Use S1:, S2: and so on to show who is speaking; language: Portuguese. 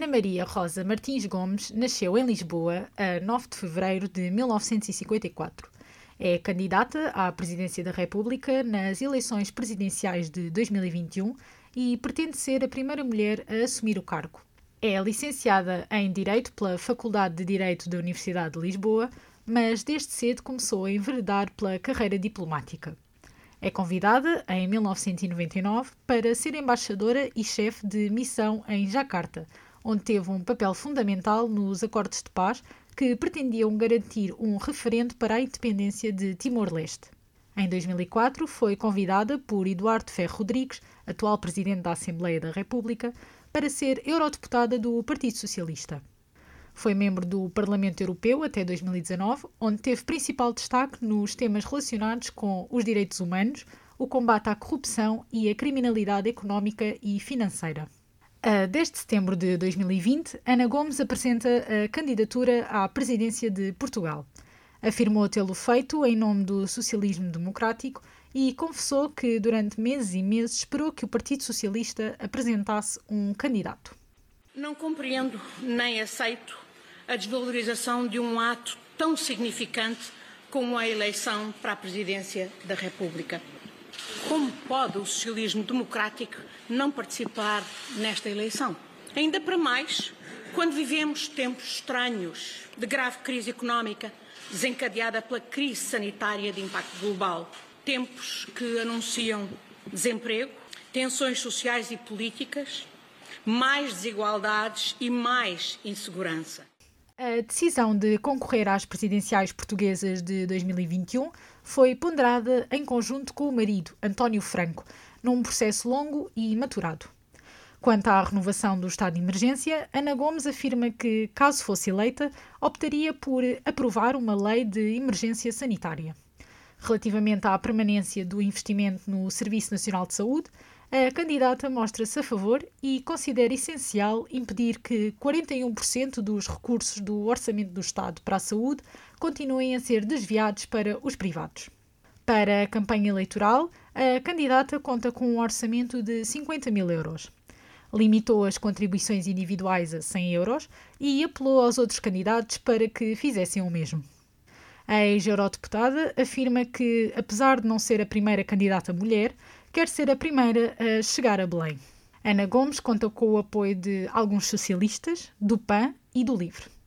S1: Ana Maria Rosa Martins Gomes nasceu em Lisboa a 9 de fevereiro de 1954. É candidata à presidência da República nas eleições presidenciais de 2021 e pretende ser a primeira mulher a assumir o cargo. É licenciada em Direito pela Faculdade de Direito da Universidade de Lisboa, mas desde cedo começou a enveredar pela carreira diplomática. É convidada, em 1999, para ser embaixadora e chefe de missão em Jacarta, onde teve um papel fundamental nos acordos de paz que pretendiam garantir um referendo para a independência de Timor-Leste. Em 2004, foi convidada por Eduardo Ferro Rodrigues, atual presidente da Assembleia da República, para ser eurodeputada do Partido Socialista. Foi membro do Parlamento Europeu até 2019, onde teve principal destaque nos temas relacionados com os direitos humanos, o combate à corrupção e a criminalidade económica e financeira. Desde setembro de 2020, Ana Gomes apresenta a candidatura à presidência de Portugal. Afirmou tê-lo feito em nome do socialismo democrático e confessou que durante meses e meses esperou que o Partido Socialista apresentasse um candidato.
S2: Não compreendo nem aceito a desvalorização de um ato tão significante como a eleição para a presidência da República. Como pode o socialismo democrático não participar nesta eleição? Ainda para mais, quando vivemos tempos estranhos de grave crise económica desencadeada pela crise sanitária de impacto global, tempos que anunciam desemprego, tensões sociais e políticas, mais desigualdades e mais insegurança.
S1: A decisão de concorrer às presidenciais portuguesas de 2021 foi ponderada em conjunto com o marido, António Franco, num processo longo e maturado. Quanto à renovação do estado de emergência, Ana Gomes afirma que, caso fosse eleita, optaria por aprovar uma lei de emergência sanitária. Relativamente à permanência do investimento no Serviço Nacional de Saúde, a candidata mostra-se a favor e considera essencial impedir que 41% dos recursos do Orçamento do Estado para a saúde continuem a ser desviados para os privados. Para a campanha eleitoral, a candidata conta com um orçamento de 50 mil euros. Limitou as contribuições individuais a 100 euros e apelou aos outros candidatos para que fizessem o mesmo. A ex-eurodeputada afirma que, apesar de não ser a primeira candidata mulher, quer ser a primeira a chegar a Belém. Ana Gomes conta com o apoio de alguns socialistas, do PAN e do LIVRE.